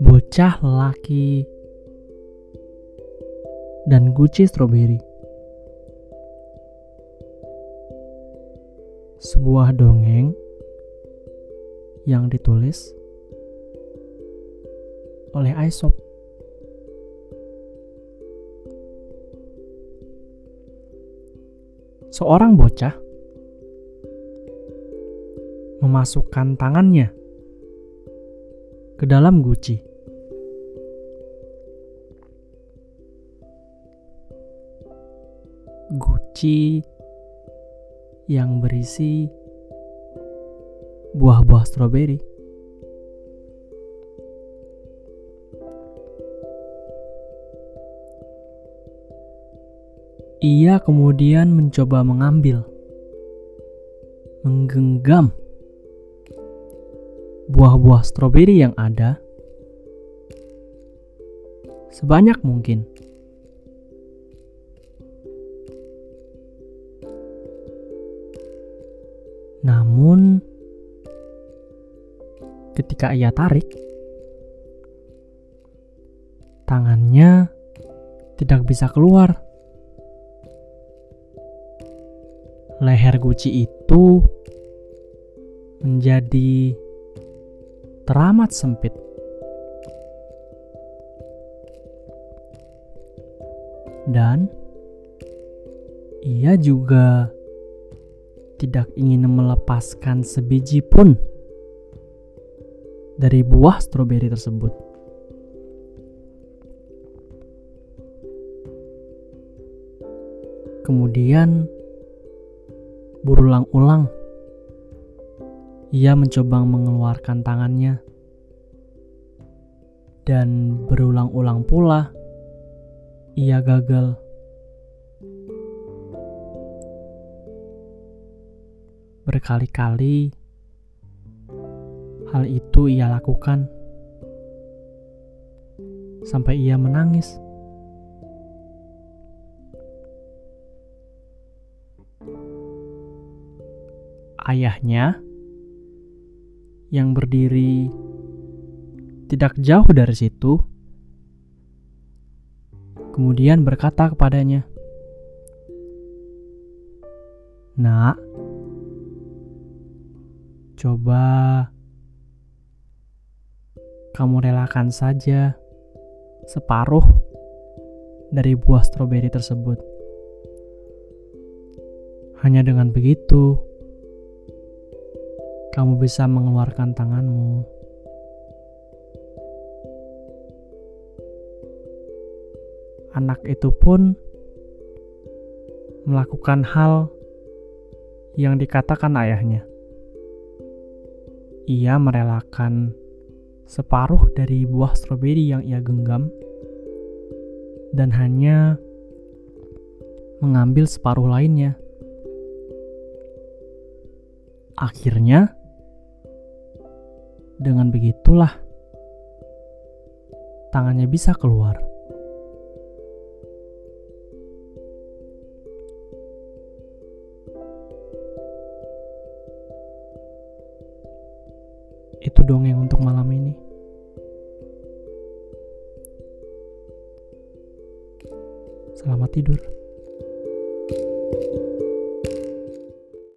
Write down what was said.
Bocah lelaki dan Gucci Strawberry. Sebuah dongeng yang ditulis oleh Aesop. Seorang bocah memasukkan tangannya ke dalam guci. Guci yang berisi buah-buah stroberi. Ia kemudian mencoba mengambil, menggenggam buah-buah stroberi yang ada sebanyak mungkin. Namun, ketika ia tarik, tangannya tidak bisa keluar. Leher Guci itu menjadi teramat sempit. Dan ia juga tidak ingin melepaskan sebiji pun dari buah stroberi tersebut. Kemudian berulang-ulang ia mencoba mengeluarkan tangannya dan berulang-ulang pula ia gagal. Berkali-kali hal itu ia lakukan sampai ia menangis. Ayahnya yang berdiri tidak jauh dari situ kemudian berkata kepadanya, "Nak, Coba kamu relakan saja separuh dari buah stroberi tersebut. Hanya dengan begitu, kamu bisa mengeluarkan tanganmu. Anak itu pun melakukan hal yang dikatakan ayahnya ia merelakan separuh dari buah stroberi yang ia genggam dan hanya mengambil separuh lainnya. Akhirnya, dengan begitulah tangannya bisa keluar. Itu dongeng untuk malam ini. Selamat tidur.